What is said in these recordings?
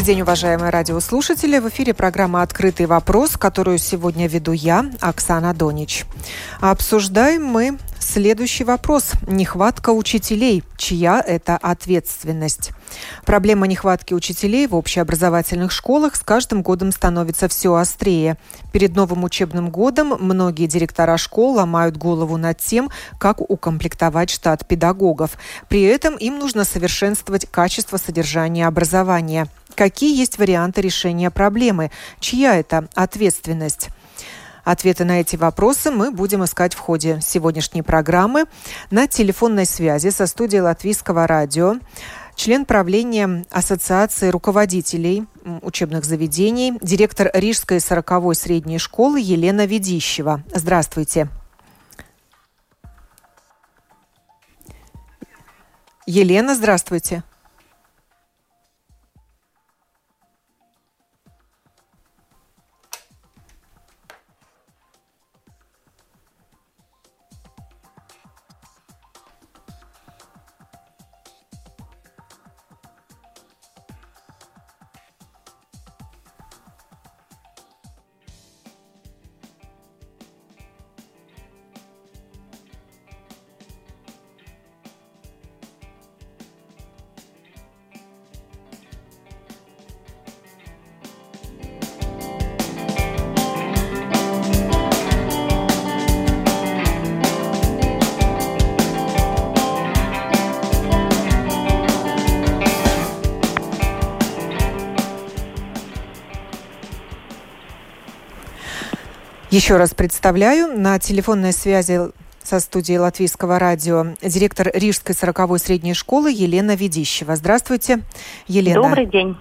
Добрый день, уважаемые радиослушатели. В эфире программа «Открытый вопрос», которую сегодня веду я, Оксана Донич. Обсуждаем мы следующий вопрос. Нехватка учителей. Чья это ответственность? Проблема нехватки учителей в общеобразовательных школах с каждым годом становится все острее. Перед новым учебным годом многие директора школ ломают голову над тем, как укомплектовать штат педагогов. При этом им нужно совершенствовать качество содержания образования. Какие есть варианты решения проблемы? Чья это ответственность? Ответы на эти вопросы мы будем искать в ходе сегодняшней программы на телефонной связи со студией Латвийского радио член правления Ассоциации руководителей учебных заведений, директор Рижской 40-й средней школы Елена Ведищева. Здравствуйте. Елена, здравствуйте. Еще раз представляю, на телефонной связи со студией Латвийского радио директор Рижской 40-й средней школы Елена Ведищева. Здравствуйте, Елена. Добрый день.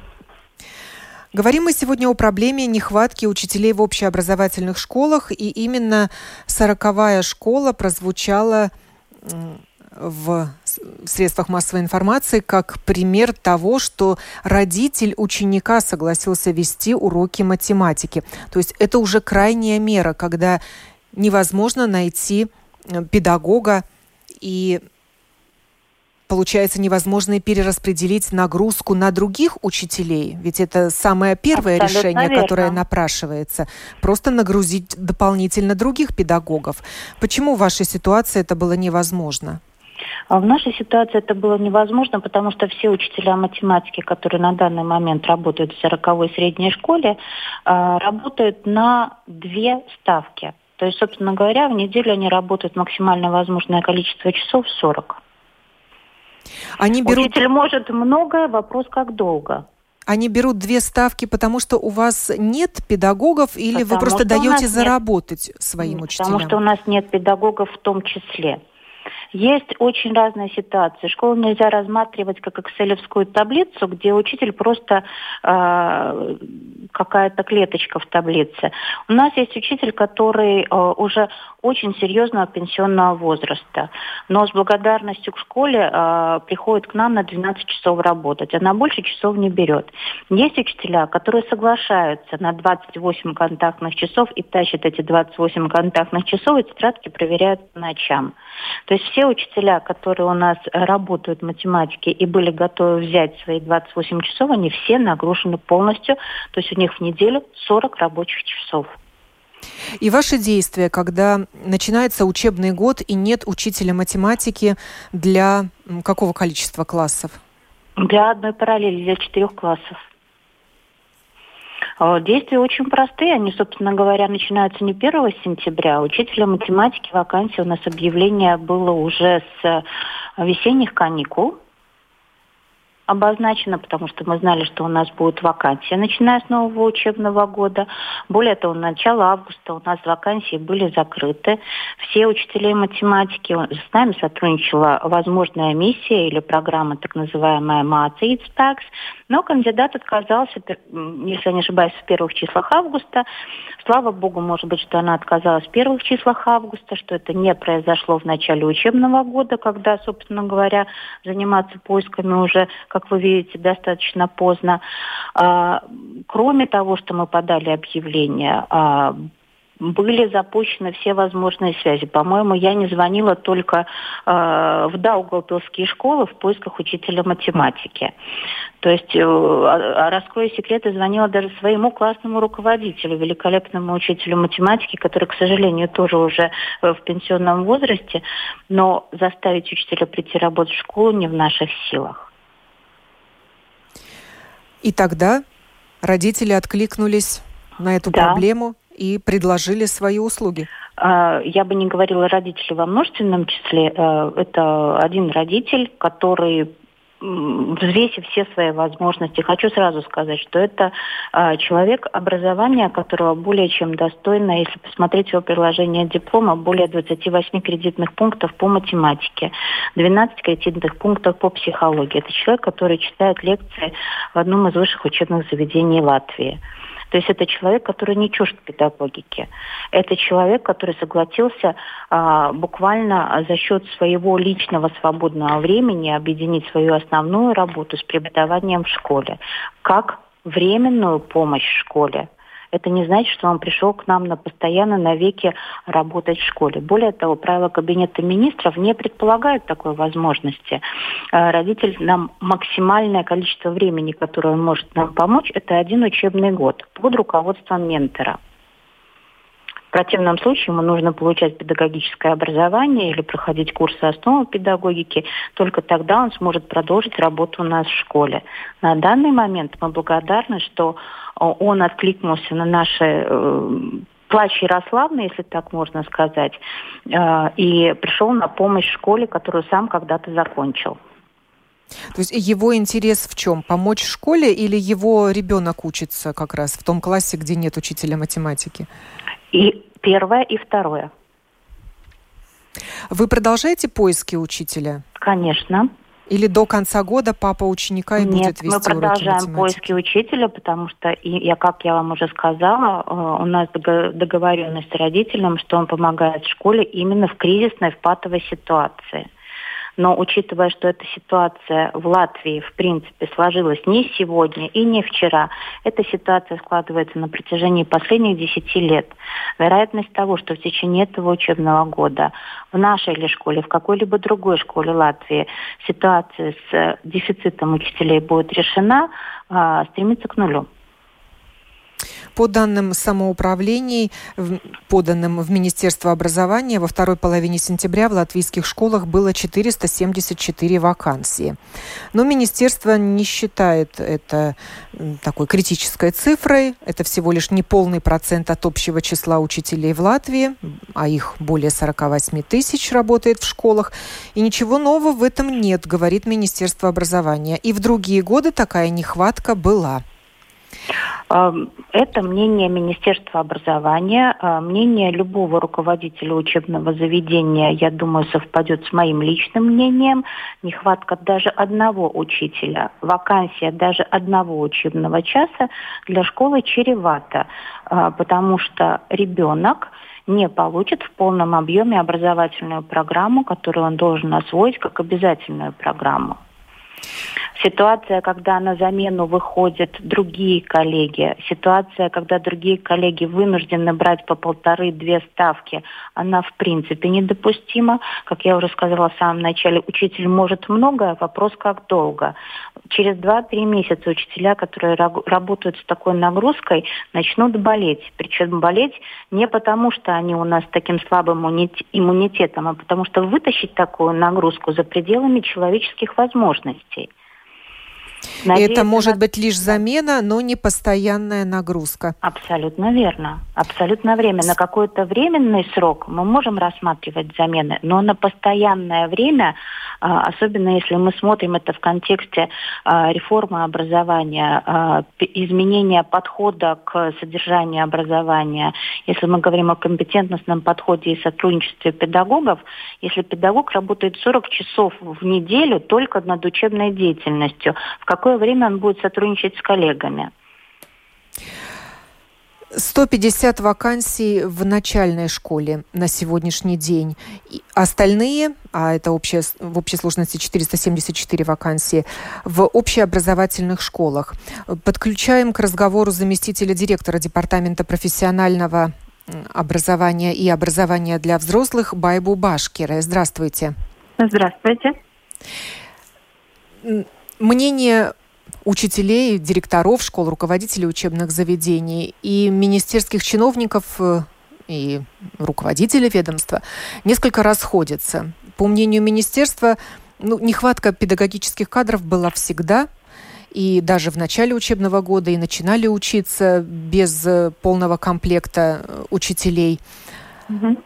Говорим мы сегодня о проблеме нехватки учителей в общеобразовательных школах, и именно 40-я школа прозвучала в средствах массовой информации как пример того, что родитель ученика согласился вести уроки математики. То есть это уже крайняя мера, когда невозможно найти э, педагога и получается невозможно перераспределить нагрузку на других учителей, ведь это самое первое Абсолютно решение, верно. которое напрашивается, просто нагрузить дополнительно других педагогов. Почему в вашей ситуации это было невозможно? А в нашей ситуации это было невозможно, потому что все учителя математики, которые на данный момент работают в 40 средней школе, а, работают на две ставки. То есть, собственно говоря, в неделю они работают максимально возможное количество часов 40. Они берут... Учитель может многое, вопрос как долго. Они берут две ставки, потому что у вас нет педагогов или потому вы просто даете заработать нет. своим учителям? Потому что у нас нет педагогов в том числе. Есть очень разные ситуации. Школу нельзя рассматривать как экселевскую таблицу, где учитель просто э, какая-то клеточка в таблице. У нас есть учитель, который э, уже очень серьезного пенсионного возраста, но с благодарностью к школе э, приходит к нам на 12 часов работать, а на больше часов не берет. Есть учителя, которые соглашаются на 28 контактных часов и тащат эти 28 контактных часов, и тетрадки проверяют по ночам. То есть все учителя, которые у нас работают в математике и были готовы взять свои 28 часов, они все нагружены полностью. То есть у них в неделю 40 рабочих часов. И ваши действия, когда начинается учебный год и нет учителя математики для какого количества классов? Для одной параллели, для четырех классов. А, действия очень простые. Они, собственно говоря, начинаются не 1 сентября. Учителя математики вакансии у нас объявление было уже с весенних каникул обозначено, потому что мы знали, что у нас будет вакансия, начиная с нового учебного года. Более того, начало августа у нас вакансии были закрыты. Все учителя математики, с нами сотрудничала возможная миссия или программа так называемая МАЦИ но кандидат отказался, если я не ошибаюсь, в первых числах августа. Слава богу, может быть, что она отказалась в первых числах августа, что это не произошло в начале учебного года, когда, собственно говоря, заниматься поисками уже, как вы видите, достаточно поздно. А, кроме того, что мы подали объявление, а, были запущены все возможные связи. По-моему, я не звонила только э, в Даугавпилские школы в поисках учителя математики. То есть, э, а, а раскрою секрет, я звонила даже своему классному руководителю, великолепному учителю математики, который, к сожалению, тоже уже в пенсионном возрасте, но заставить учителя прийти работать в школу не в наших силах. И тогда родители откликнулись на эту да. проблему и предложили свои услуги? А, я бы не говорила родители во множественном числе. Э, это один родитель, который взвесив все свои возможности, хочу сразу сказать, что это э, человек образования, которого более чем достойно, если посмотреть его приложение диплома, более 28 кредитных пунктов по математике, 12 кредитных пунктов по психологии. Это человек, который читает лекции в одном из высших учебных заведений Латвии. То есть это человек, который не чужд педагогики. Это человек, который согласился а, буквально за счет своего личного свободного времени объединить свою основную работу с преподаванием в школе как временную помощь в школе это не значит, что он пришел к нам на постоянно навеки работать в школе. Более того, правила Кабинета министров не предполагают такой возможности. Э, родитель нам максимальное количество времени, которое он может нам помочь, это один учебный год под руководством ментора. В противном случае ему нужно получать педагогическое образование или проходить курсы основы педагогики. Только тогда он сможет продолжить работу у нас в школе. На данный момент мы благодарны, что он откликнулся на наши э, плач Ярославны, если так можно сказать, э, и пришел на помощь школе, которую сам когда-то закончил. То есть его интерес в чем? Помочь в школе или его ребенок учится как раз в том классе, где нет учителя математики? И первое, и второе. Вы продолжаете поиски учителя? Конечно. Или до конца года папа ученика и Нет, будет вести мы продолжаем поиски учителя, потому что, и я, как я вам уже сказала, э, у нас договоренность с родителем, что он помогает в школе именно в кризисной, в патовой ситуации. Но учитывая, что эта ситуация в Латвии, в принципе, сложилась не сегодня и не вчера, эта ситуация складывается на протяжении последних 10 лет. Вероятность того, что в течение этого учебного года в нашей или школе, в какой-либо другой школе Латвии ситуация с дефицитом учителей будет решена, а, стремится к нулю. По данным самоуправлений, поданным в Министерство образования, во второй половине сентября в латвийских школах было 474 вакансии. Но министерство не считает это такой критической цифрой. Это всего лишь неполный процент от общего числа учителей в Латвии, а их более 48 тысяч работает в школах. И ничего нового в этом нет, говорит Министерство образования. И в другие годы такая нехватка была. Это мнение Министерства образования, а, мнение любого руководителя учебного заведения, я думаю, совпадет с моим личным мнением. Нехватка даже одного учителя, вакансия даже одного учебного часа для школы чревата, а, потому что ребенок не получит в полном объеме образовательную программу, которую он должен освоить как обязательную программу. Ситуация, когда на замену выходят другие коллеги, ситуация, когда другие коллеги вынуждены брать по полторы-две ставки, она в принципе недопустима. Как я уже сказала в самом начале, учитель может многое, вопрос как долго. Через 2-3 месяца учителя, которые работают с такой нагрузкой, начнут болеть. Причем болеть не потому, что они у нас таким слабым иммунитетом, а потому что вытащить такую нагрузку за пределами человеческих возможностей. 있을지 Надеюсь, это может быть лишь замена, но не постоянная нагрузка. Абсолютно верно. Абсолютно время. На какой-то временный срок мы можем рассматривать замены, но на постоянное время, а, особенно если мы смотрим это в контексте а, реформы образования, а, изменения подхода к содержанию образования, если мы говорим о компетентностном подходе и сотрудничестве педагогов, если педагог работает 40 часов в неделю только над учебной деятельностью, в какое время он будет сотрудничать с коллегами? 150 вакансий в начальной школе на сегодняшний день. Остальные, а это общая, в общей сложности 474 вакансии, в общеобразовательных школах. Подключаем к разговору заместителя директора Департамента профессионального образования и образования для взрослых Байбу Башкира. Здравствуйте. Здравствуйте. Мнение учителей, директоров школ, руководителей учебных заведений и министерских чиновников э, и руководителей ведомства несколько расходятся. По мнению министерства, ну, нехватка педагогических кадров была всегда, и даже в начале учебного года и начинали учиться без э, полного комплекта э, учителей. Угу.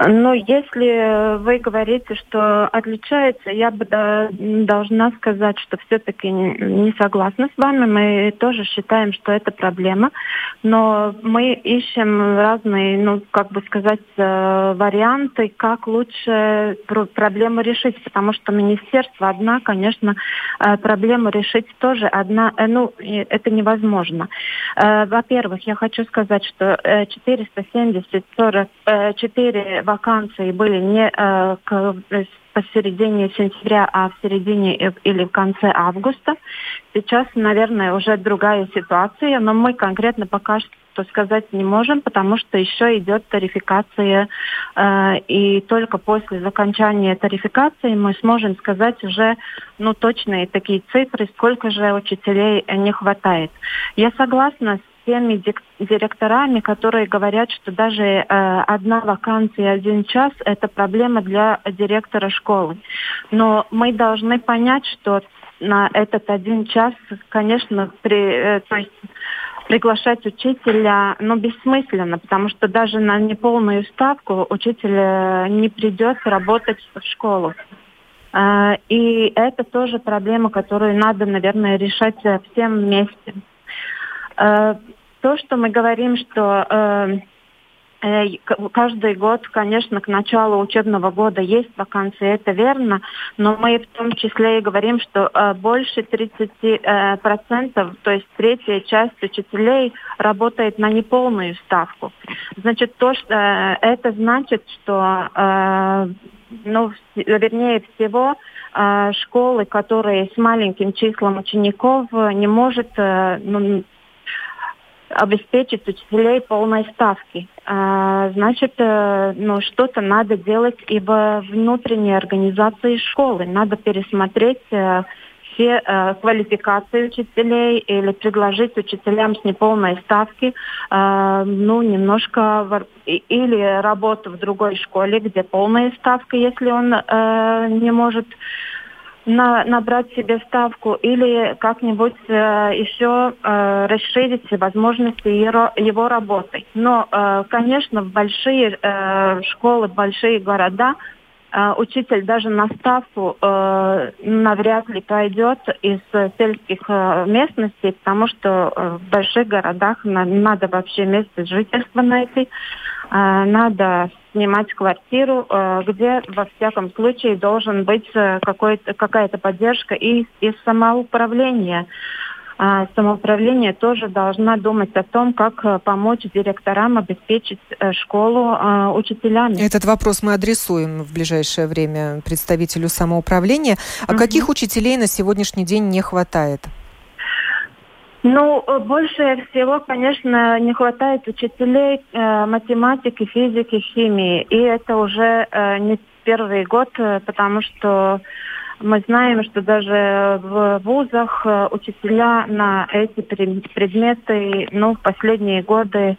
Но если вы говорите, что отличается, я бы должна сказать, что все-таки не согласна с вами. Мы тоже считаем, что это проблема. Но мы ищем разные, ну, как бы сказать, э, варианты, как лучше проблему решить. Потому что министерство одна, конечно, э, проблему решить тоже одна, э, ну, это невозможно. Во-первых, я хочу сказать, что 470 44 вакансии были не э, к, посередине сентября, а в середине или в конце августа. Сейчас, наверное, уже другая ситуация, но мы конкретно пока что сказать не можем, потому что еще идет тарификация, э, и только после окончания тарификации мы сможем сказать уже ну, точные такие цифры, сколько же учителей не хватает. Я согласна с теми директорами, которые говорят, что даже э, одна вакансия один час – это проблема для директора школы. Но мы должны понять, что на этот один час, конечно, при, э, то есть приглашать учителя, ну, бессмысленно, потому что даже на неполную ставку учитель э, не придет работать в школу. Э, и это тоже проблема, которую надо, наверное, решать всем вместе. Э, то, что мы говорим, что э, э, каждый год, конечно, к началу учебного года есть вакансии, это верно, но мы в том числе и говорим, что больше 30%, процентов, то есть третья часть учителей работает на неполную ставку. Значит, то, что, это значит, что, ну, вернее всего, школы, которые с маленьким числом учеников не может ну, обеспечить учителей полной ставки. А, значит, э, ну, что-то надо делать и в внутренней организации школы. Надо пересмотреть э, все э, квалификации учителей или предложить учителям с неполной ставки, э, ну, немножко в, или работу в другой школе, где полная ставка, если он э, не может на, набрать себе ставку или как-нибудь э, еще э, расширить возможности его, его работы. Но, э, конечно, в большие э, школы, большие города э, учитель даже на ставку э, навряд ли пойдет из сельских э, местностей, потому что э, в больших городах на, надо вообще место жительства найти, надо снимать квартиру, э, где во всяком случае должен быть э, какая-то поддержка и из самоуправления. а самоуправление тоже должна думать о том, как э, помочь директорам обеспечить школу э, учителями. Этот вопрос мы адресуем в ближайшее время представителю самоуправления. А угу. каких учителей на сегодняшний день не хватает? Ну, больше всего, конечно, не хватает учителей э, математики, физики, химии. И это уже э, не первый год, потому что мы знаем, что даже в вузах э, учителя на эти предметы ну, в последние годы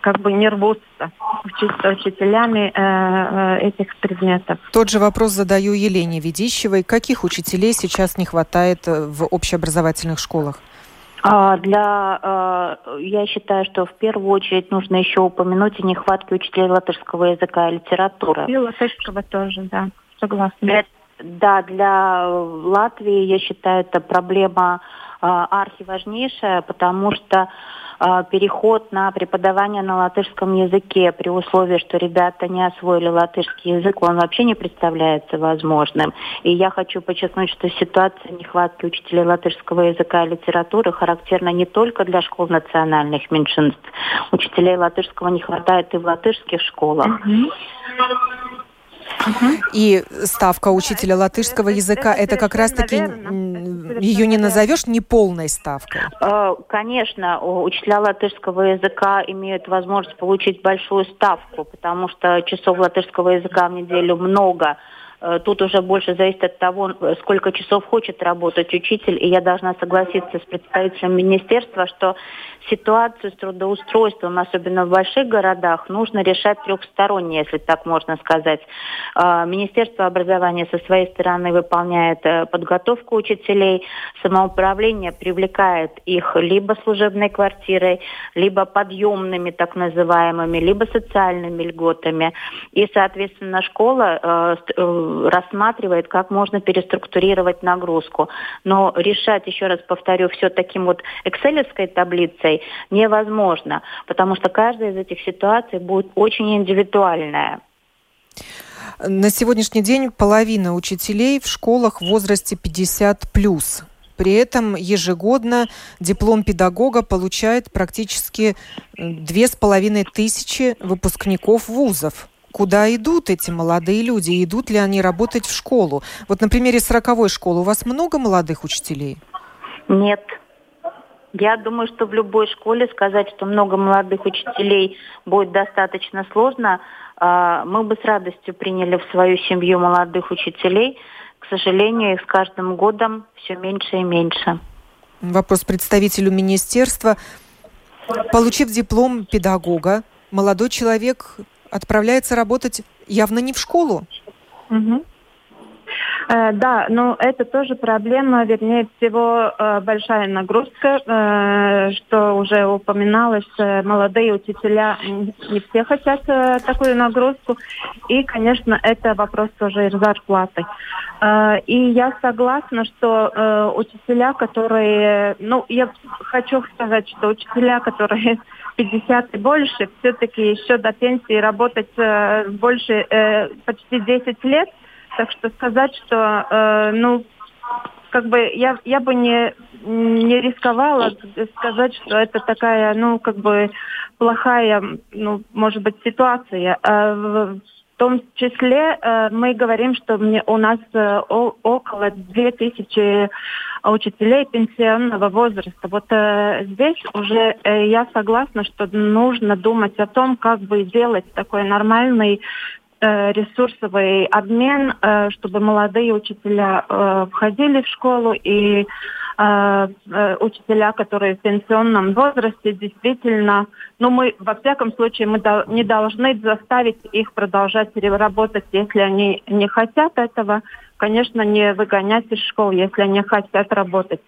как бы не рвутся учителями э, э, этих предметов. Тот же вопрос задаю Елене Ведищевой. Каких учителей сейчас не хватает э, в общеобразовательных школах? А, для, я считаю, что в первую очередь нужно еще упомянуть о нехватке учителей латышского языка и литературы. И латышского тоже, да, согласна. Да, для Латвии, я считаю, это проблема э, архиважнейшая, потому что переход на преподавание на латышском языке при условии, что ребята не освоили латышский язык, он вообще не представляется возможным. И я хочу подчеркнуть, что ситуация нехватки учителей латышского языка и литературы характерна не только для школ национальных меньшинств. Учителей латышского не хватает и в латышских школах. И ставка учителя латышского языка, это как раз-таки ее не назовешь неполной ставкой? Э, конечно, учителя латышского языка имеют возможность получить большую ставку, потому что часов латышского языка в неделю много. Э, тут уже больше зависит от того, сколько часов хочет работать учитель. И я должна согласиться с представителем министерства, что ситуацию с трудоустройством, особенно в больших городах, нужно решать трехсторонне, если так можно сказать. Э, Министерство образования со своей стороны выполняет э, подготовку учителей, самоуправление привлекает их либо служебной квартирой, либо подъемными так называемыми, либо социальными льготами. И, соответственно, школа рассматривает, как можно переструктурировать нагрузку. Но решать, еще раз повторю, все таким вот экселевской таблицей невозможно, потому что каждая из этих ситуаций будет очень индивидуальная. На сегодняшний день половина учителей в школах в возрасте 50 плюс. При этом ежегодно диплом педагога получает практически две с половиной тысячи выпускников вузов куда идут эти молодые люди, идут ли они работать в школу. Вот на примере сороковой школы у вас много молодых учителей? Нет. Я думаю, что в любой школе сказать, что много молодых учителей будет достаточно сложно. А, мы бы с радостью приняли в свою семью молодых учителей. К сожалению, их с каждым годом все меньше и меньше. Вопрос представителю министерства. Получив диплом педагога, молодой человек отправляется работать явно не в школу. Угу. Э, да, но это тоже проблема, вернее всего э, большая нагрузка, э, что уже упоминалось, молодые учителя не все хотят такую нагрузку, и, конечно, это вопрос тоже зарплаты. И я согласна, что учителя, которые, ну, я хочу сказать, что учителя, которые 50 и больше, все-таки еще до пенсии работать больше, почти 10 лет – так что сказать, что, э, ну, как бы я, я бы не, не рисковала сказать, что это такая, ну, как бы плохая, ну, может быть, ситуация. А том числе э, мы говорим, что мне, у нас э, о, около 2000 учителей пенсионного возраста. Вот э, здесь уже э, я согласна, что нужно думать о том, как бы сделать такой нормальный ресурсовый обмен, э, чтобы молодые учителя э, входили в школу и учителя, которые в пенсионном возрасте, действительно, ну мы, во всяком случае, мы не должны заставить их продолжать работать, если они не хотят этого, конечно, не выгонять из школ, если они хотят работать.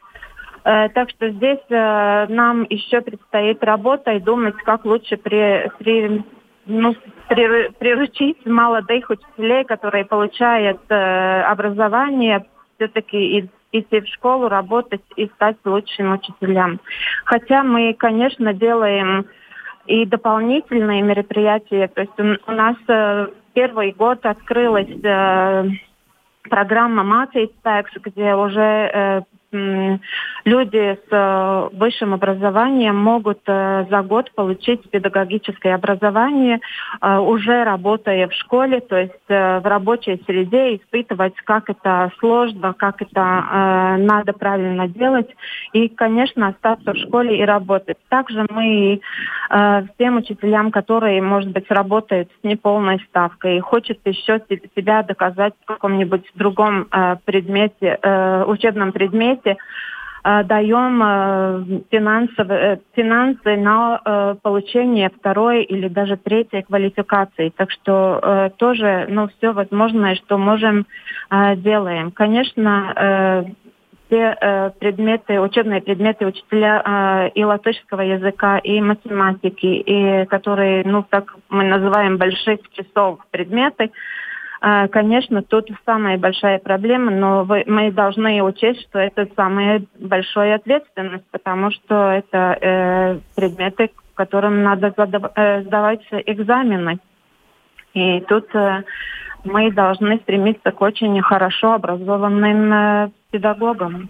Так что здесь нам еще предстоит работа и думать, как лучше при, при ну, приручить молодых учителей, которые получают э, образование, все-таки идти в школу, работать и стать лучшим учителям. Хотя мы, конечно, делаем и дополнительные мероприятия. То есть у, нас э, первый год открылась э, программа «Mācīt где уже э, люди с э, высшим образованием могут э, за год получить педагогическое образование, э, уже работая в школе, то есть в рабочей среде, испытывать, как это сложно, как это надо правильно делать, и, конечно, остаться в школе и работать. Также мы всем учителям, которые, может быть, работают с неполной ставкой и хочет еще себя доказать в каком-нибудь другом предмете, учебном предмете, Э, даем э, э, финансы на получение второй или даже третьей квалификации. Так что тоже ну, все возможное, что можем, делаем. Конечно, все предметы, учебные предметы учителя и латышского языка, и математики, и которые, ну, так мы называем больших часов предметы, конечно, тут самая большая проблема, но мы должны учесть, что это самая большая ответственность, потому что это э, предметы, которым надо э, сдавать экзамены. И тут э, мы должны стремиться к очень хорошо образованным э, педагогам.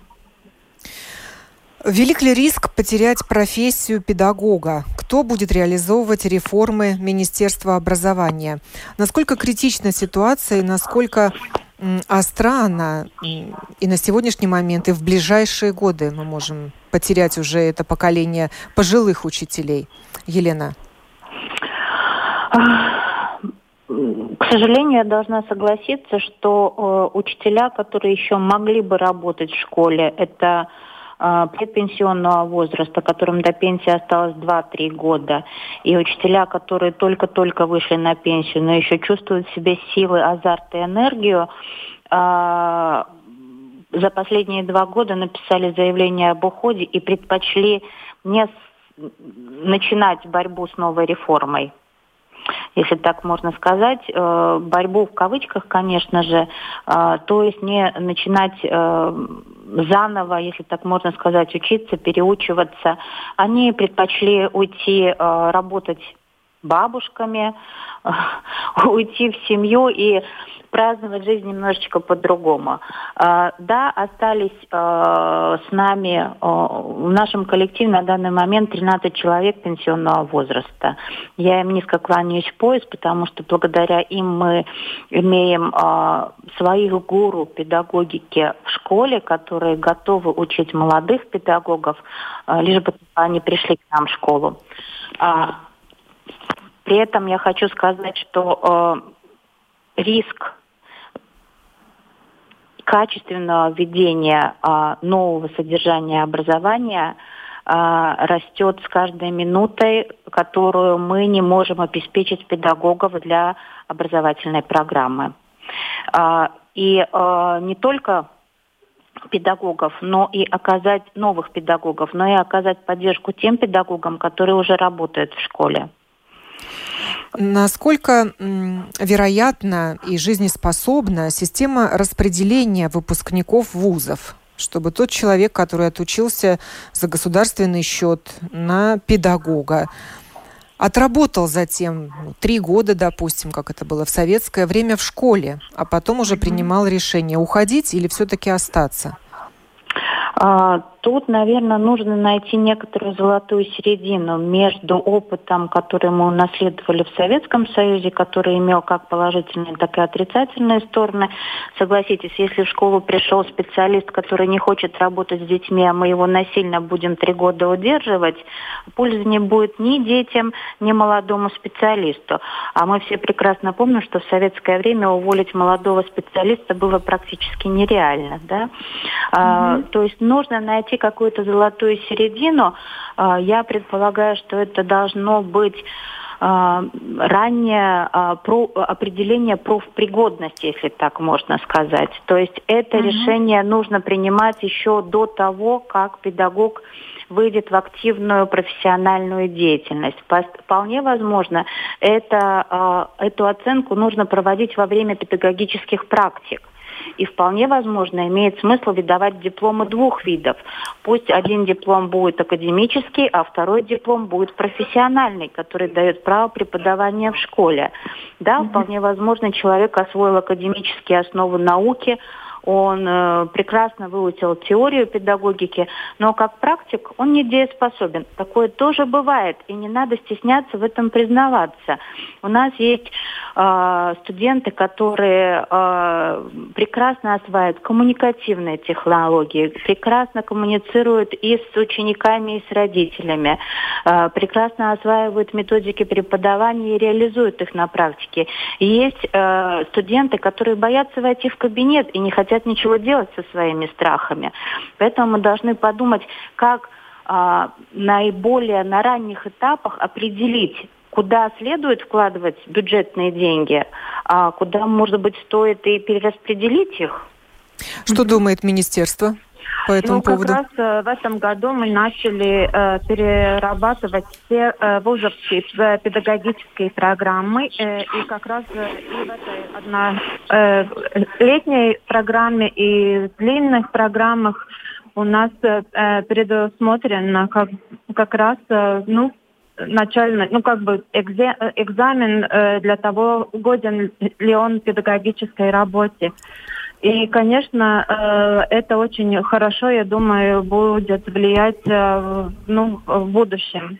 Велик ли риск потерять профессию педагога? Кто будет реализовывать реформы Министерства образования? Насколько критична ситуация и насколько остра она и на сегодняшний момент, и в ближайшие годы мы можем потерять уже это поколение пожилых учителей? Елена. К сожалению, я должна согласиться, что э, учителя, которые еще могли бы работать в школе, это предпенсионного возраста, которым до пенсии осталось 2-3 года, и учителя, которые только-только вышли на пенсию, но еще чувствуют в себе силы, азарт и энергию, а, за последние два года написали заявление об уходе и предпочли не начинать борьбу с новой реформой если так можно сказать, э, борьбу в кавычках, конечно же, э, то есть не начинать э, заново, если так можно сказать, учиться, переучиваться. Они предпочли уйти работать бабушками, уйти в семью и праздновать жизнь немножечко по-другому. А, да, остались а, с нами а, в нашем коллективе на данный момент 13 человек пенсионного возраста. Я им низко кланяюсь в пояс, потому что благодаря им мы имеем своих гуру педагогики в школе, которые готовы учить молодых педагогов, лишь бы они пришли к нам в школу. При этом я хочу сказать, что э, риск качественного введения а, нового содержания образования а, растет с каждой минутой, которую мы не можем обеспечить педагогов для образовательной программы. А, и а, не только педагогов, но и оказать новых педагогов, но и оказать поддержку тем педагогам, которые уже работают в школе. Насколько вероятна и жизнеспособна система распределения выпускников вузов? чтобы тот человек, который отучился за государственный счет на педагога, отработал затем ну, три года, допустим, как это было в советское время в школе, а потом уже принимал решение уходить или все-таки остаться? А, тут, наверное, нужно найти некоторую золотую середину между опытом, который мы унаследовали в Советском Союзе, который имел как положительные, так и отрицательные стороны. Согласитесь, если в школу пришел специалист, который не хочет работать с детьми, а мы его насильно будем три года удерживать, пользы не будет ни детям, ни молодому специалисту. А мы все прекрасно помним, что в советское время уволить молодого специалиста было практически нереально. Да? Mm-hmm. А, то есть нужно найти какую-то золотую середину. А, я предполагаю, что это должно быть а, раннее а, про, определение профпригодности, если так можно сказать. То есть это угу. решение нужно принимать еще до того, как педагог выйдет в активную профессиональную деятельность. Вполне возможно, это, эту оценку нужно проводить во время педагогических практик. И вполне возможно, имеет смысл выдавать дипломы двух видов. Пусть один диплом будет академический, а второй диплом будет профессиональный, который дает право преподавания в школе. Да, вполне возможно, человек освоил академические основы науки, он э, прекрасно выучил теорию педагогики, но как практик он недееспособен. Такое тоже бывает, и не надо стесняться в этом признаваться. У нас есть э, студенты, которые э, прекрасно осваивают коммуникативные технологии, прекрасно коммуницируют и с учениками, и с родителями, э, прекрасно осваивают методики преподавания и реализуют их на практике. Есть студенты, которые боятся войти в кабинет и не хотят ничего делать со своими страхами. Поэтому мы должны подумать, как наиболее на ранних этапах определить, куда следует вкладывать бюджетные деньги, а куда, может быть, стоит и перераспределить их. Что думает министерство? по этому ну, поводу? как раз э, в этом году мы начали э, перерабатывать все э, вузовские э, педагогические программы. Э, и как раз э, и в этой одна, э, летней программе и длинных программах у нас э, э предусмотрено как, как раз э, ну, начально, ну как бы экзамен э, для того, годен ли он педагогической работе. И, конечно, э, это очень хорошо, я думаю, будет влиять э, ну, в будущем.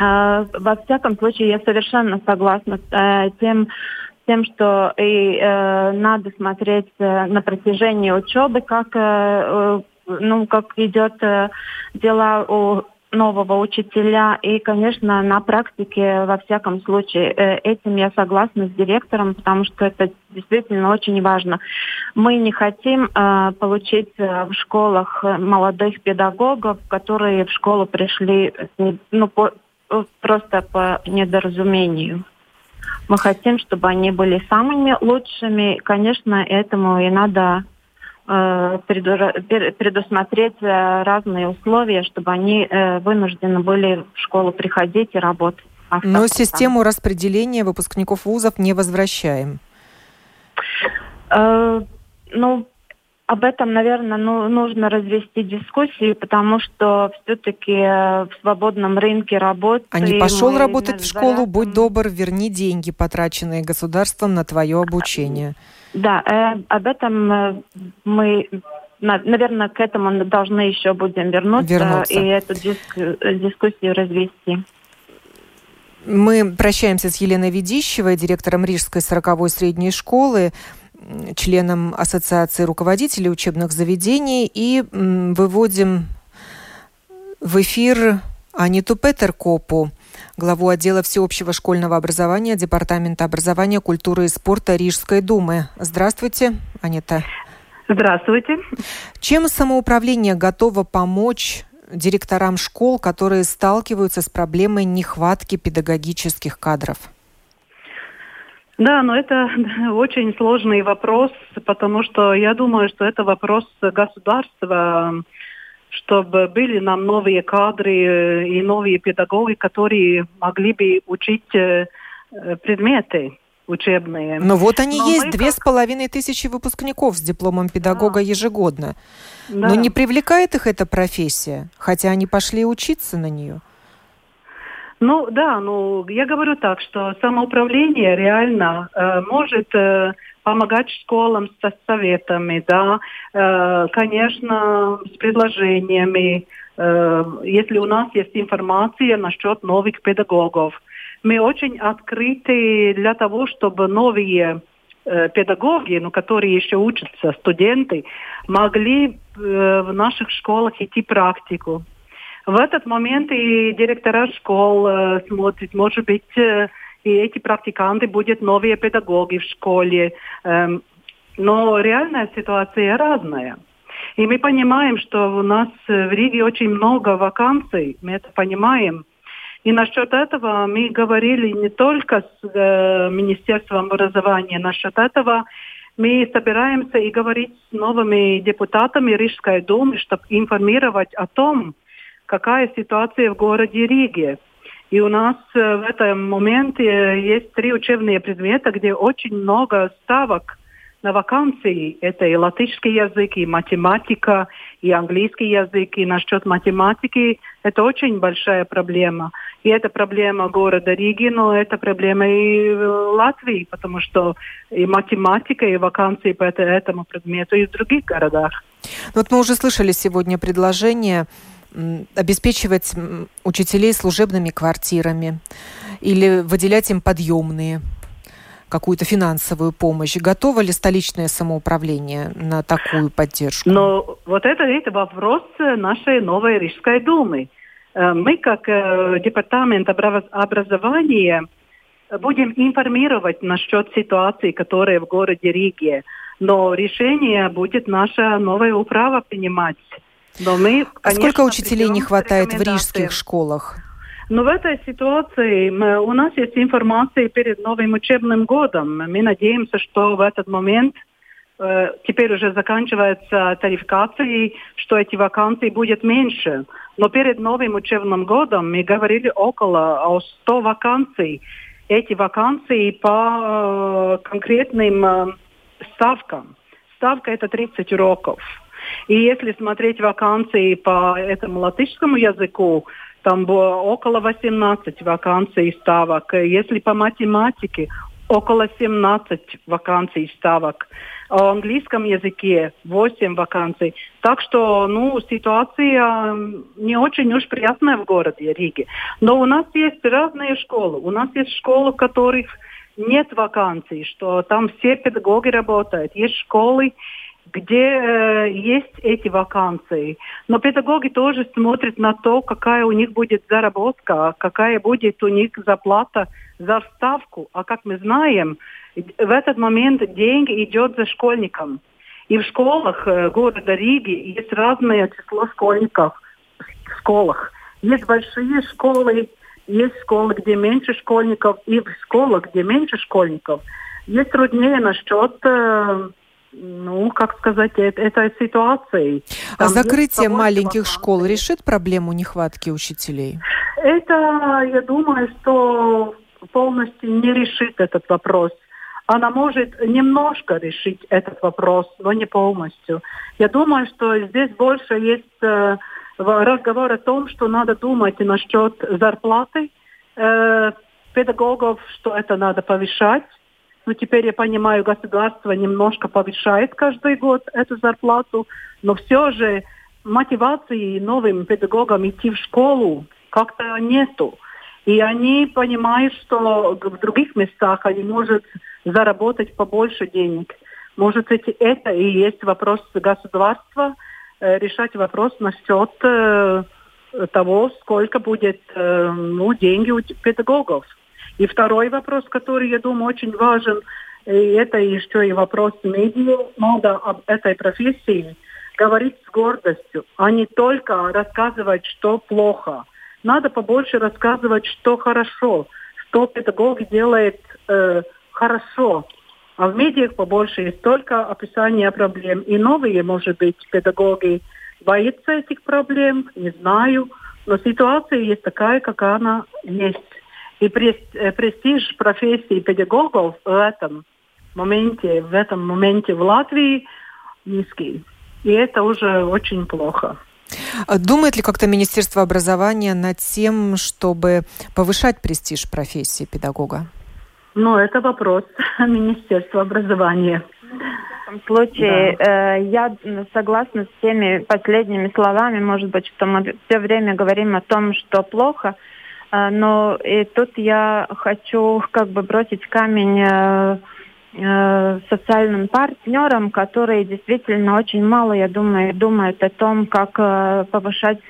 Э, во всяком случае, я совершенно согласна с тем, тем, что и надо смотреть на протяжении учебы, как ну как идет дела у нового учителя. И, конечно, на практике, во всяком случае, э, этим я согласна с директором, потому что это действительно очень важно. Мы не хотим э, получить э, в школах молодых педагогов, которые в школу пришли ну, по, просто по недоразумению. Мы хотим, чтобы они были самыми лучшими. Конечно, этому и надо Э, предусмотреть э, разные условия, чтобы они э, вынуждены были в школу приходить и работать. Но систему распределения выпускников вузов не возвращаем. Ну, об этом, наверное, ну, нужно развести дискуссии, потому что все-таки в свободном рынке работы... А не пошел работать в школу, будь добр, верни деньги, потраченные государством на твое обучение. Да, э, об этом э, мы, на, наверное, к этому должны еще будем вернуться, вернуться. и эту диск, э, дискуссию развести. Мы прощаемся с Еленой Ведищевой, директором Рижской 40-й средней школы, членом Ассоциации руководителей учебных заведений, и выводим в эфир Аниту Петеркопу, главу отдела всеобщего школьного образования Департамента образования, культуры и спорта Рижской думы. Здравствуйте, Анита. Здравствуйте. Чем самоуправление готово помочь директорам школ, которые сталкиваются с проблемой нехватки педагогических кадров? Да, но это очень сложный вопрос, потому что я думаю, что это вопрос государства чтобы были нам новые кадры э, и новые педагоги, которые могли бы учить э, предметы учебные. Но вот они Но есть, две с половиной тысячи выпускников с дипломом педагога да. ежегодно. Да. Но не привлекает их эта профессия, хотя они пошли учиться на нее. Ну да, ну я говорю так, что самоуправление реально э, может э, помогать школам со советами, да, э, конечно, с предложениями, э, если у нас есть информация насчет новых педагогов. Мы очень открыты для того, чтобы новые э, педагоги, ну, которые еще учатся, студенты, могли э, в наших школах идти практику. В этот момент и директора школ э, смотрят, может быть, э, и эти практиканты будут новые педагоги в школе. Эм, но реальная ситуация разная. И мы понимаем, что у нас в Риге очень много вакансий, мы это понимаем. И насчет этого мы говорили не только с э, Министерством образования, насчет этого мы собираемся и говорить с новыми депутатами Рижской думы, чтобы информировать о том, какая ситуация в городе Риге. И у нас э, в этом моменте есть три учебные предмета, где очень много ставок на вакансии. Это и латышский язык, и математика, и английский язык. И насчет математики это очень большая проблема. И это проблема города Риги, но это проблема и Латвии, потому что и математика, и вакансии по этому предмету и в других городах. Вот мы уже слышали сегодня предложение обеспечивать учителей служебными квартирами или выделять им подъемные какую-то финансовую помощь. Готово ли столичное самоуправление на такую поддержку? Но вот это, это вопрос нашей новой Рижской думы. Э, мы, как э, департамент образования, будем информировать насчет ситуации, которая в городе Риге. Но решение будет наша новая управа принимать. Но мы, конечно, а сколько учителей не хватает в рижских школах? Но в этой ситуации у нас есть информация перед новым учебным годом. Мы надеемся, что в этот момент э, теперь уже заканчивается тарификация, что эти вакансии будет меньше. Но перед новым учебным годом мы говорили около 100 вакансий. Эти вакансии по э, конкретным э, ставкам. Ставка это 30 уроков. И если смотреть вакансии по этому латышскому языку, там было около 18 вакансий ставок. Если по математике, около 17 вакансий ставок. А в английском языке 8 вакансий. Так что, ну, ситуация не очень уж приятная в городе Риге. Но у нас есть разные школы. У нас есть школы, в которых нет вакансий, что там все педагоги работают. Есть школы, где э, есть эти вакансии. Но педагоги тоже смотрят на то, какая у них будет заработка, какая будет у них зарплата за вставку. А как мы знаем, в этот момент деньги идет за школьником. И в школах э, города Риги есть разное число школьников в школах. Есть большие школы, есть школы, где меньше школьников, и в школах, где меньше школьников. Есть труднее насчет э, ну, как сказать, это, это ситуацией. А закрытие маленьких школ решит проблему нехватки учителей? Это, я думаю, что полностью не решит этот вопрос. Она может немножко решить этот вопрос, но не полностью. Я думаю, что здесь больше есть э, разговор о том, что надо думать насчет зарплаты э, педагогов, что это надо повышать ну, теперь я понимаю, государство немножко повышает каждый год эту зарплату, но все же мотивации новым педагогам идти в школу как-то нету. И они понимают, что в других местах они могут заработать побольше денег. Может, быть, это и есть вопрос государства, э, решать вопрос насчет э, того, сколько будет э, ну, деньги у педагогов. И второй вопрос, который, я думаю, очень важен, и это еще и вопрос медиа. Надо об этой профессии говорить с гордостью, а не только рассказывать, что плохо. Надо побольше рассказывать, что хорошо, что педагог делает э, хорошо. А в медиах побольше есть только описание проблем. И новые, может быть, педагоги боятся этих проблем, не знаю. Но ситуация есть такая, какая она есть. И э, престиж профессии педагогов в этом моменте, в этом моменте в Латвии низкий. И это уже очень плохо. А думает ли как-то Министерство образования над тем, чтобы повышать престиж профессии педагога? Ну, это вопрос Министерства образования. В этом случае да. э, я согласна с теми последними словами, может быть, что мы все время говорим о том, что плохо, но и тут я хочу как бы бросить камень э, э, социальным партнерам, которые действительно очень мало, я думаю, думают о том, как э, повышать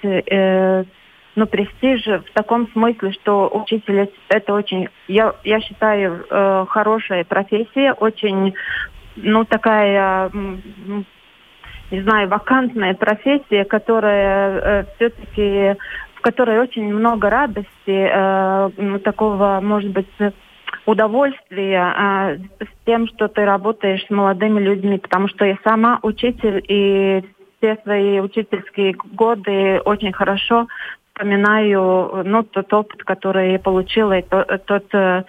ну, престиж в таком смысле, что учитель это очень, я, я считаю, хорошая профессия, очень, ну, такая, не знаю, вакантная профессия, которая все-таки которой очень много радости, э, такого, может быть, удовольствия э, с тем, что ты работаешь с молодыми людьми, потому что я сама учитель и все свои учительские годы очень хорошо вспоминаю ну, тот опыт, который я получила, и тот, тот э,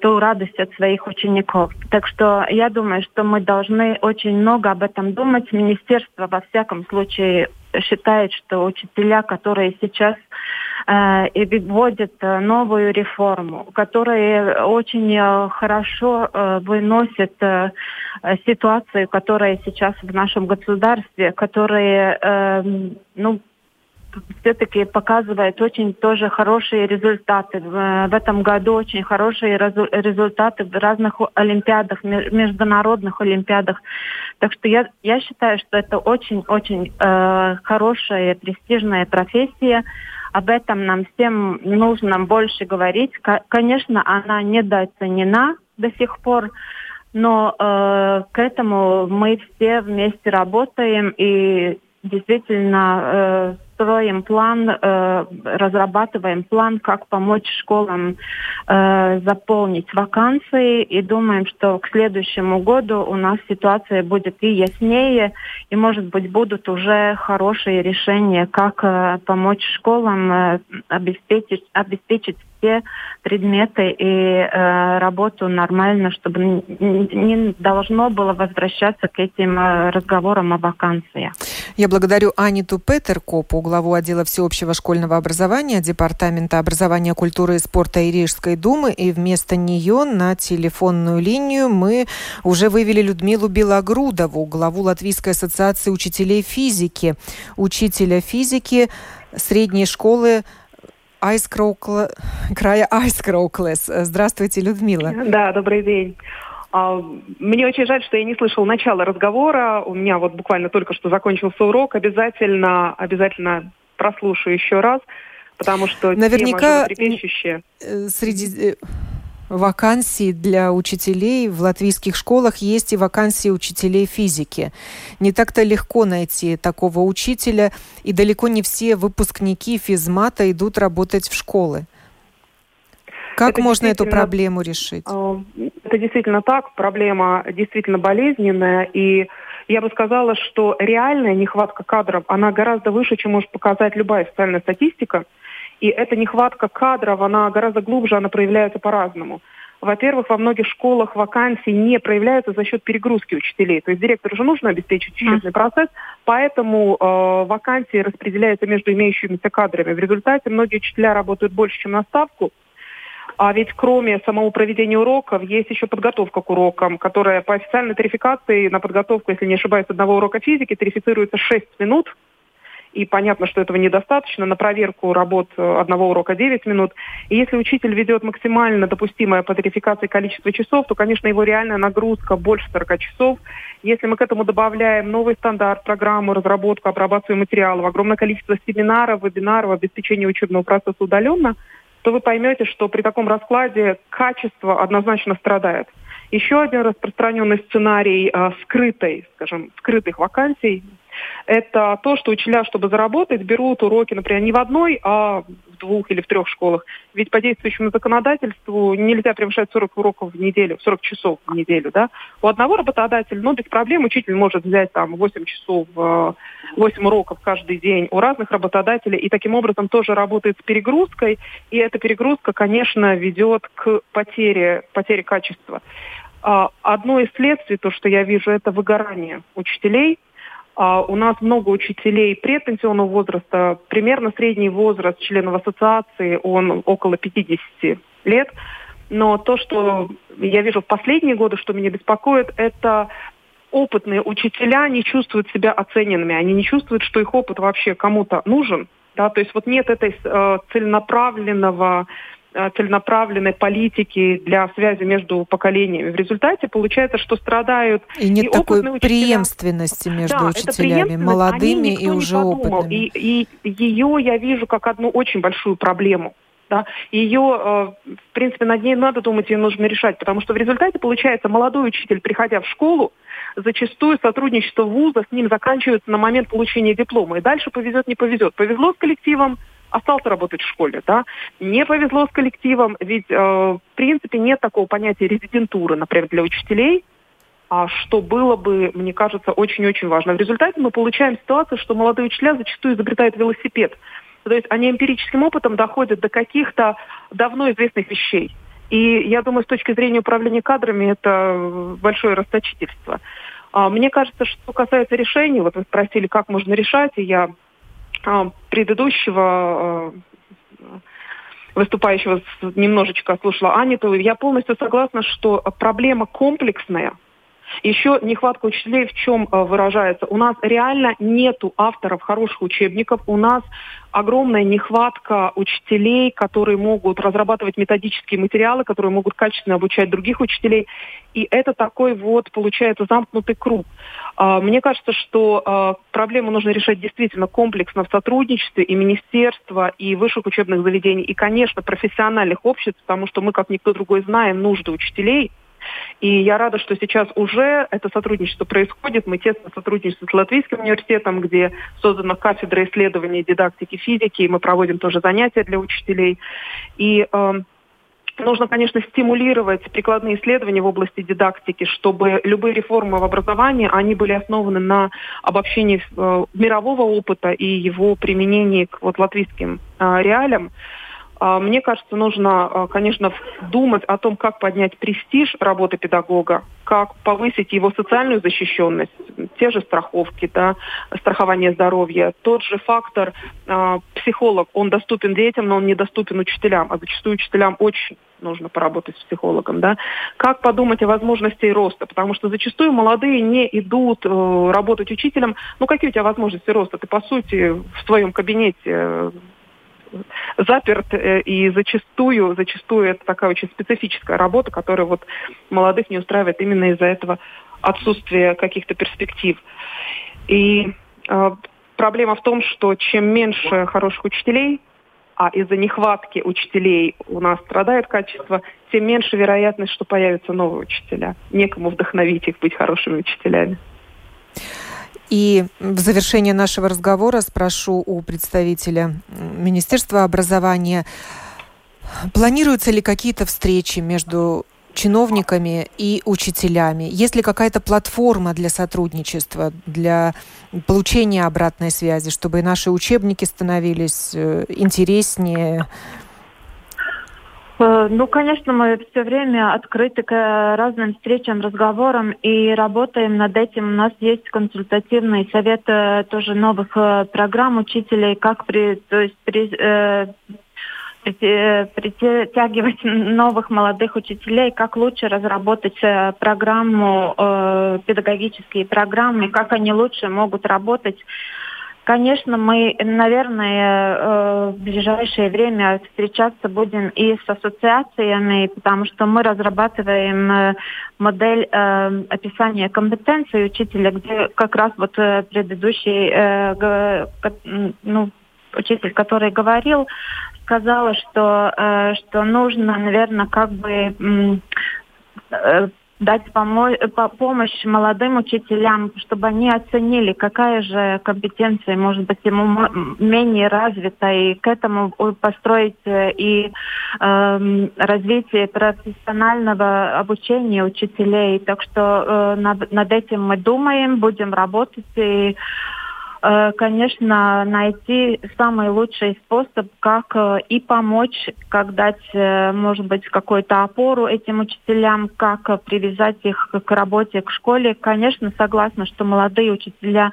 ту радость от своих учеников. Так что я думаю, что мы должны очень много об этом думать. Министерство, во всяком случае, считает, что учителя, которые сейчас э, и вводит э, новую реформу, которая очень э, хорошо выносит ситуацию, которая сейчас в нашем государстве, которая э, ну, все-таки показывает очень тоже хорошие результаты. В, этом году очень хорошие результаты в разных олимпиадах, международных олимпиадах. Так что я, я считаю, что это очень-очень э, хорошая, престижная профессия. Об этом нам всем нужно больше говорить. Конечно, она недооценена до сих пор, но э, к этому мы все вместе работаем и действительно э, строим план, э, разрабатываем план, как помочь школам э, заполнить вакансии. И думаем, что к следующему году у нас ситуация будет и яснее, и, может быть, будут уже хорошие решения, как э, помочь школам обеспечить, обеспечить все предметы и э, работу нормально, чтобы не должно было возвращаться к этим э, разговорам о вакансиях. Я благодарю Аниту Петеркопу, главу отдела всеобщего школьного образования Департамента образования, культуры и спорта Ирижской думы. И вместо нее на телефонную линию мы уже вывели Людмилу Белогрудову, главу Латвийской ассоциации учителей физики, учителя физики средней школы Айскроукл... края Айскроуклес. Здравствуйте, Людмила. Да, добрый день. А, мне очень жаль, что я не слышал начала разговора. У меня вот буквально только что закончился урок. Обязательно, обязательно прослушаю еще раз, потому что Наверняка тема э, среди э, вакансий для учителей в латвийских школах есть и вакансии учителей физики. Не так-то легко найти такого учителя, и далеко не все выпускники физмата идут работать в школы. Как это можно эту проблему решить? А, это действительно так. Проблема действительно болезненная. И я бы сказала, что реальная нехватка кадров, она гораздо выше, чем может показать любая социальная статистика. И эта нехватка кадров, она гораздо глубже, она проявляется по-разному. Во-первых, во многих школах вакансии не проявляются за счет перегрузки учителей. То есть директору же нужно обеспечить учебный процесс, поэтому э, вакансии распределяются между имеющимися кадрами. В результате многие учителя работают больше, чем на ставку, а ведь кроме самого проведения уроков есть еще подготовка к урокам, которая по официальной тарификации на подготовку, если не ошибаюсь, одного урока физики тарифицируется 6 минут, и понятно, что этого недостаточно. На проверку работ э, одного урока 9 минут. И если учитель ведет максимально допустимое по тарификации количество часов, то, конечно, его реальная нагрузка больше 40 часов. Если мы к этому добавляем новый стандарт, программу, разработку, апробацию материалов, огромное количество семинаров, вебинаров, обеспечение учебного процесса удаленно, то вы поймете, что при таком раскладе качество однозначно страдает. Еще один распространенный сценарий э, скрытой, скажем, скрытых вакансий это то, что учителя, чтобы заработать, берут уроки, например, не в одной, а в двух или в трех школах. Ведь по действующему законодательству нельзя превышать 40 уроков в неделю, 40 часов в неделю. Да? У одного работодателя, ну, без проблем учитель может взять там 8 часов, 8 э, уроков каждый день у разных работодателей, и таким образом тоже работает с перегрузкой, и эта перегрузка, конечно, ведет к потере, потере качества. А, одно из следствий, то, что я вижу, это выгорание учителей – у нас много учителей предпенсионного возраста. Примерно средний возраст членов ассоциации, он около 50 лет. Но то, что я вижу в последние годы, что меня беспокоит, это опытные учителя не чувствуют себя оцененными. Они не чувствуют, что их опыт вообще кому-то нужен. Да? То есть вот нет этой э, целенаправленного целенаправленной политики для связи между поколениями. В результате получается, что страдают и нет и такой учителя. преемственности между да, учителями, молодыми и уже опытными. И, и ее я вижу как одну очень большую проблему. Да, ее, э, в принципе, над ней надо думать, ее нужно решать, потому что в результате получается молодой учитель, приходя в школу, зачастую сотрудничество вуза с ним заканчивается на момент получения диплома. И дальше повезет, не повезет. Повезло с коллективом, остался работать в школе, да. Не повезло с коллективом, ведь э, в принципе нет такого понятия резидентуры, например, для учителей, а что было бы, мне кажется, очень-очень важно. В результате мы получаем ситуацию, что молодые учителя зачастую изобретают велосипед. То есть они эмпирическим опытом доходят до каких-то давно известных вещей. И я думаю, с точки зрения управления кадрами это большое расточительство. А, мне кажется, что касается решений, вот вы спросили, как можно решать, и я а, предыдущего выступающего немножечко слушала Аниту, я полностью согласна, что проблема комплексная – еще нехватка учителей в чем э, выражается? У нас реально нету авторов хороших учебников, у нас огромная нехватка учителей, которые могут разрабатывать методические материалы, которые могут качественно обучать других учителей. И это такой вот, получается, замкнутый круг. А, мне кажется, что а, проблему нужно решать действительно комплексно в сотрудничестве и министерства, и высших учебных заведений, и, конечно, профессиональных обществ, потому что мы, как никто другой, знаем нужды учителей – и я рада, что сейчас уже это сотрудничество происходит. Мы тесно сотрудничаем с Латвийским университетом, где создана кафедра исследований дидактики физики, и мы проводим тоже занятия для учителей. И э, Нужно, конечно, стимулировать прикладные исследования в области дидактики, чтобы любые реформы в образовании, они были основаны на обобщении э, мирового опыта и его применении к вот, латвийским э, реалиям. А, мне кажется, нужно, а, конечно, думать о том, как поднять престиж работы педагога, как повысить его социальную защищенность, те же страховки, да, страхование здоровья. Тот же фактор э, психолог, он доступен детям, но он недоступен учителям, а зачастую учителям очень нужно поработать с психологом, да. Как подумать о возможности роста, потому что зачастую молодые не идут э, работать учителем. Ну, какие у тебя возможности роста? Ты, по сути, в своем кабинете э, заперт, э, и зачастую, зачастую это такая очень специфическая работа, которая вот молодых не устраивает именно из-за этого отсутствия каких-то перспектив. И э, проблема в том, что чем меньше хороших учителей, а из-за нехватки учителей у нас страдает качество, тем меньше вероятность, что появятся новые учителя. Некому вдохновить их быть хорошими учителями. И в завершение нашего разговора спрошу у представителя Министерства образования, планируются ли какие-то встречи между чиновниками и учителями? Есть ли какая-то платформа для сотрудничества, для получения обратной связи, чтобы наши учебники становились э, интереснее, ну, конечно, мы все время открыты к разным встречам, разговорам и работаем над этим. У нас есть консультативный совет э, тоже новых э, программ учителей, как при, то есть при, э, притягивать новых молодых учителей, как лучше разработать программу, э, педагогические программы, как они лучше могут работать Конечно, мы, наверное, э, в ближайшее время встречаться будем и с ассоциациями, потому что мы разрабатываем э, модель э, описания компетенций учителя, где как раз вот предыдущий ну, учитель, который говорил, сказала, что, что нужно, наверное, как бы дать помо- помощь молодым учителям, чтобы они оценили, какая же компетенция может быть ему менее развита, и к этому построить э, и э, развитие профессионального обучения учителей. Так что э, над, над этим мы думаем, будем работать и Э, конечно, найти самый лучший способ, как э, и помочь, как дать, э, может быть, какую-то опору этим учителям, как привязать их к работе, к школе. Конечно, согласна, что молодые учителя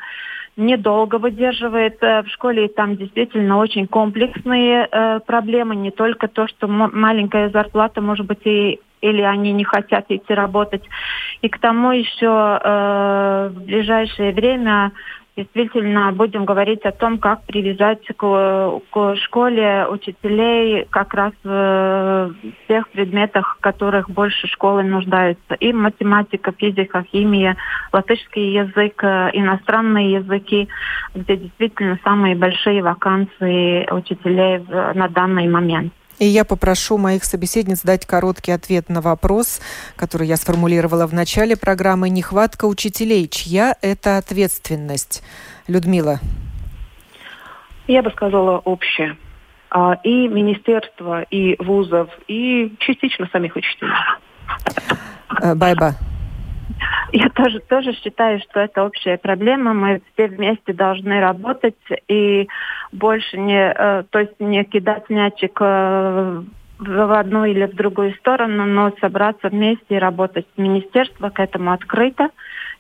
недолго выдерживает в школе, и там действительно очень комплексные э, проблемы, не только то, что маленькая зарплата, может быть, и или они не хотят идти работать. И к тому еще э, в ближайшее время действительно будем говорить о том, как привязать к, к школе учителей как раз в тех предметах, в которых больше школы нуждаются. И математика, физика, химия, латышский язык, иностранные языки, где действительно самые большие вакансии учителей на данный момент. И я попрошу моих собеседниц дать короткий ответ на вопрос, который я сформулировала в начале программы «Нехватка учителей». Чья это ответственность? Людмила. Я бы сказала общая. А, и министерства, и вузов, и частично самих учителей. Э, Байба. Я тоже, тоже считаю, что это общая проблема. Мы все вместе должны работать и больше не, э, то есть не кидать мячик э, в одну или в другую сторону, но собраться вместе и работать. Министерство к этому открыто.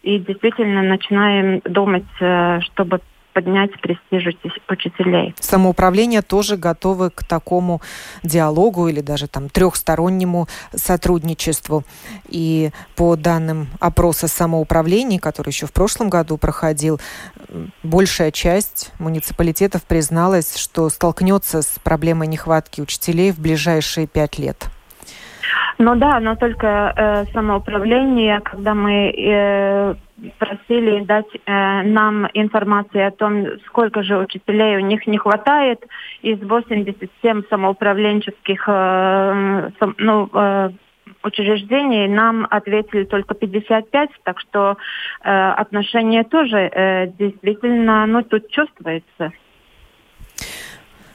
И действительно начинаем думать, э, чтобы поднять престиж учителей. Самоуправление тоже готовы к такому диалогу или даже там трехстороннему сотрудничеству. И по данным опроса самоуправлений, который еще в прошлом году проходил, большая часть муниципалитетов призналась, что столкнется с проблемой нехватки учителей в ближайшие пять лет. Ну да, но только э, самоуправление, когда мы э, просили дать э, нам информацию о том, сколько же учителей у них не хватает, из 87 самоуправленческих э, сам, ну, э, учреждений нам ответили только 55, так что э, отношение тоже э, действительно, ну, тут чувствуется.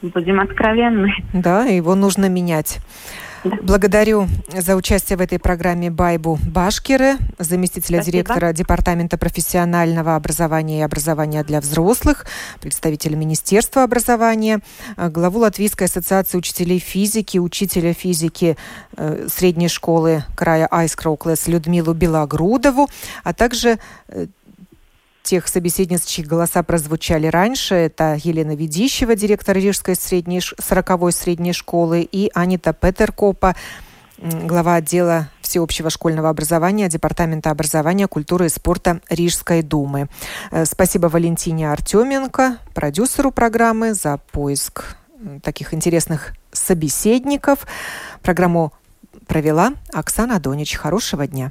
Будем откровенны. Да, его нужно менять. Благодарю за участие в этой программе Байбу Башкире, заместителя Спасибо. директора Департамента профессионального образования и образования для взрослых, представителя Министерства образования, э, главу Латвийской ассоциации учителей физики, учителя физики э, средней школы края Айскроуклес Людмилу Белогрудову, а также э, тех собеседниц, чьи голоса прозвучали раньше. Это Елена Ведищева, директор Рижской средней, 40-й средней школы, и Анита Петеркопа, глава отдела всеобщего школьного образования Департамента образования, культуры и спорта Рижской думы. Э, спасибо Валентине Артеменко, продюсеру программы, за поиск таких интересных собеседников. Программу провела Оксана Донич. Хорошего дня.